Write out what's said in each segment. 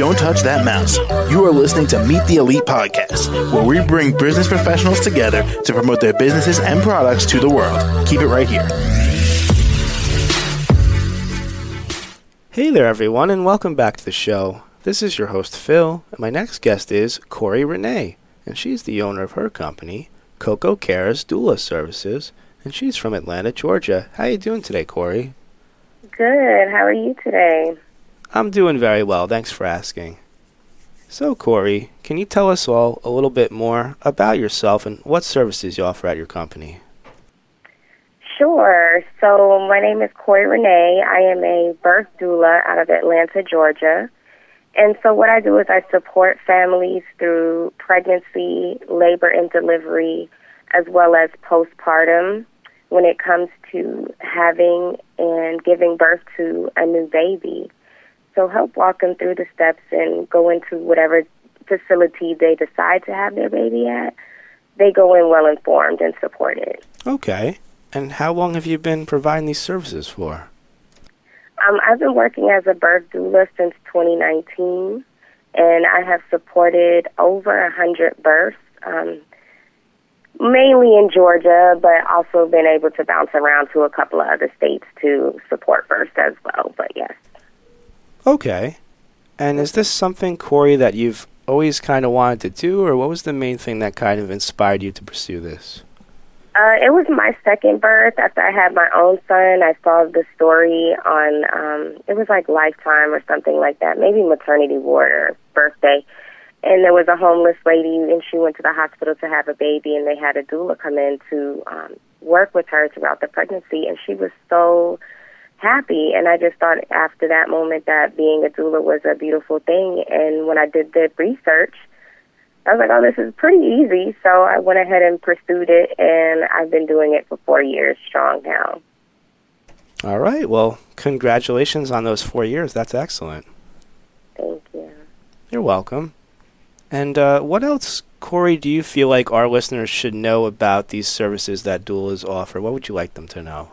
Don't touch that mouse. You are listening to Meet the Elite podcast, where we bring business professionals together to promote their businesses and products to the world. Keep it right here. Hey there, everyone, and welcome back to the show. This is your host, Phil, and my next guest is Korrie Renee, and she's the owner of her company, Koko Kares Doula Services, and she's from Atlanta, Georgia. How are you doing today, Korrie? Good. How are you today? I'm doing very well. Thanks for asking. So, Korrie, can you tell us all a little bit more about yourself and what services you offer at your company? Sure. So, my name is Korrie Renee. I am a birth doula out of Atlanta, Georgia. And so, what I do is I support families through pregnancy, labor, and delivery, as well as postpartum when it comes to having and giving birth to a new baby. So help walk them through the steps and go into whatever facility they decide to have their baby at. They go in well informed and supported. Okay. And how long have you been providing these services for? Um, I've been working as a birth doula since 2019, and I have supported over 100 births. Um, mainly in Georgia, but also been able to bounce around to a couple of other states to support births as well. But yes. Okay. And is this something, Korrie, that you've always kind of wanted to do, or what was the main thing that kind of inspired you to pursue this? Uh, it was my second birth after I had my own son. I saw the story on, um, it was like Lifetime or something like that, maybe Maternity Ward or Birthday and there was a homeless lady, and she went to the hospital to have a baby, and they had a doula come in to um, work with her throughout the pregnancy, and she was so happy. And I just thought after that moment that being a doula was a beautiful thing. And when I did the research, I was like, oh, this is pretty easy. So I went ahead and pursued it, and I've been doing it for four years strong now. All right. Well, congratulations on those four years. That's excellent. Thank you. You're welcome. And uh, what else, Korrie, do you feel like our listeners should know about these services that doulas offer? What would you like them to know?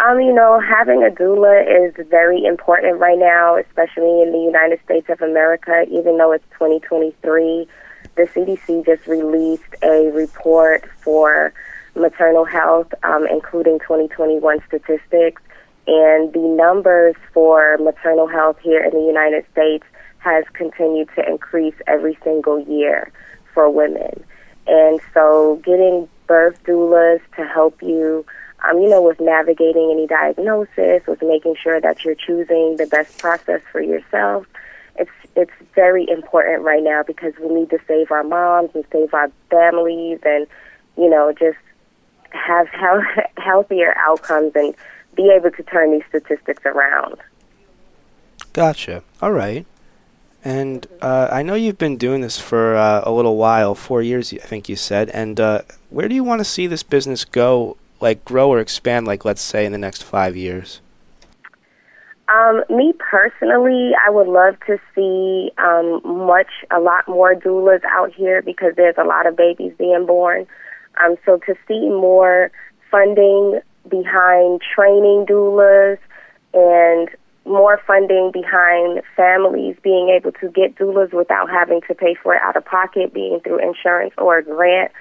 Um, you know, having a doula is very important right now, especially in the United States of America. Even though it's 2023, the CDC just released a report for maternal health, um, including 2021 statistics. And the numbers for maternal health here in the United States has continued to increase every single year for women. And so getting birth doulas to help you, um, you know, with navigating any diagnosis, with making sure that you're choosing the best process for yourself, it's it's very important right now because we need to save our moms and save our families and, you know, just have he- healthier outcomes and be able to turn these statistics around. Gotcha. All right. And uh, I know you've been doing this for uh, a little while, four years, I think you said. And uh, where do you want to see this business go, like grow or expand, like let's say in the next five years? Um, me personally, I would love to see um, much, a lot more doulas out here because there's a lot of babies being born. Um, so to see more funding behind training doulas and more funding behind families being able to get doulas without having to pay for it out of pocket, being through insurance or a grant.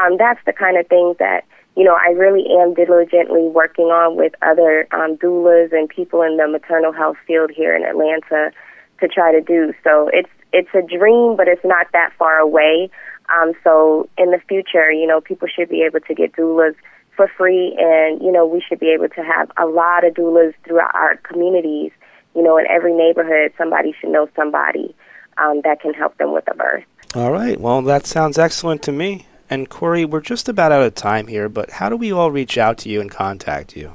Um, that's the kind of things that you know I really am diligently working on with other um, doulas and people in the maternal health field here in Atlanta to try to do. So it's it's a dream, but it's not that far away. Um, so in the future, you know, people should be able to get doulas for free, and you know we should be able to have a lot of doulas throughout our communities. You know, in every neighborhood, somebody should know somebody um, that can help them with a birth. All right. Well, that sounds excellent to me. And Korrie, we're just about out of time here, but how do we all reach out to you and contact you?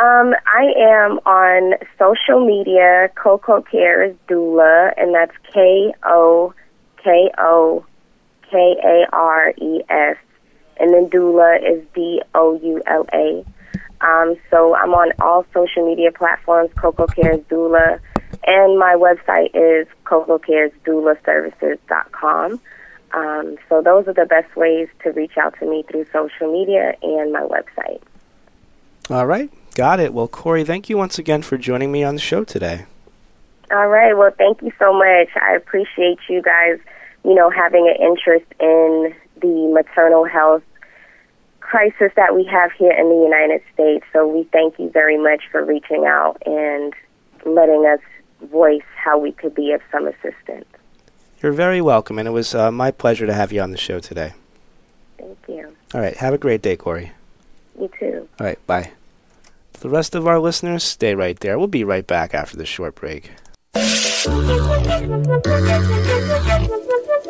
Um, I am on social media, Koko Kares Doula, and that's K O K O K A R E S and then doula is D O U L A. Um, so I'm on all social media platforms, Koko Kares Doula, and my website is kokokaresdoulaservices.com. Um, so those are the best ways to reach out to me through social media and my website. All right, got it. Well, Korrie, thank you once again for joining me on the show today. All right. Well, thank you so much. I appreciate you guys, you know, having an interest in the maternal health crisis that we have here in the United States. So we thank you very much for reaching out and letting us voice how we could be of some assistance. You're very welcome, and it was uh, my pleasure to have you on the show today. Thank you. All right. Have a great day, Korrie. You too. All right. Bye. The rest of our listeners, stay right there. We'll be right back after this short break.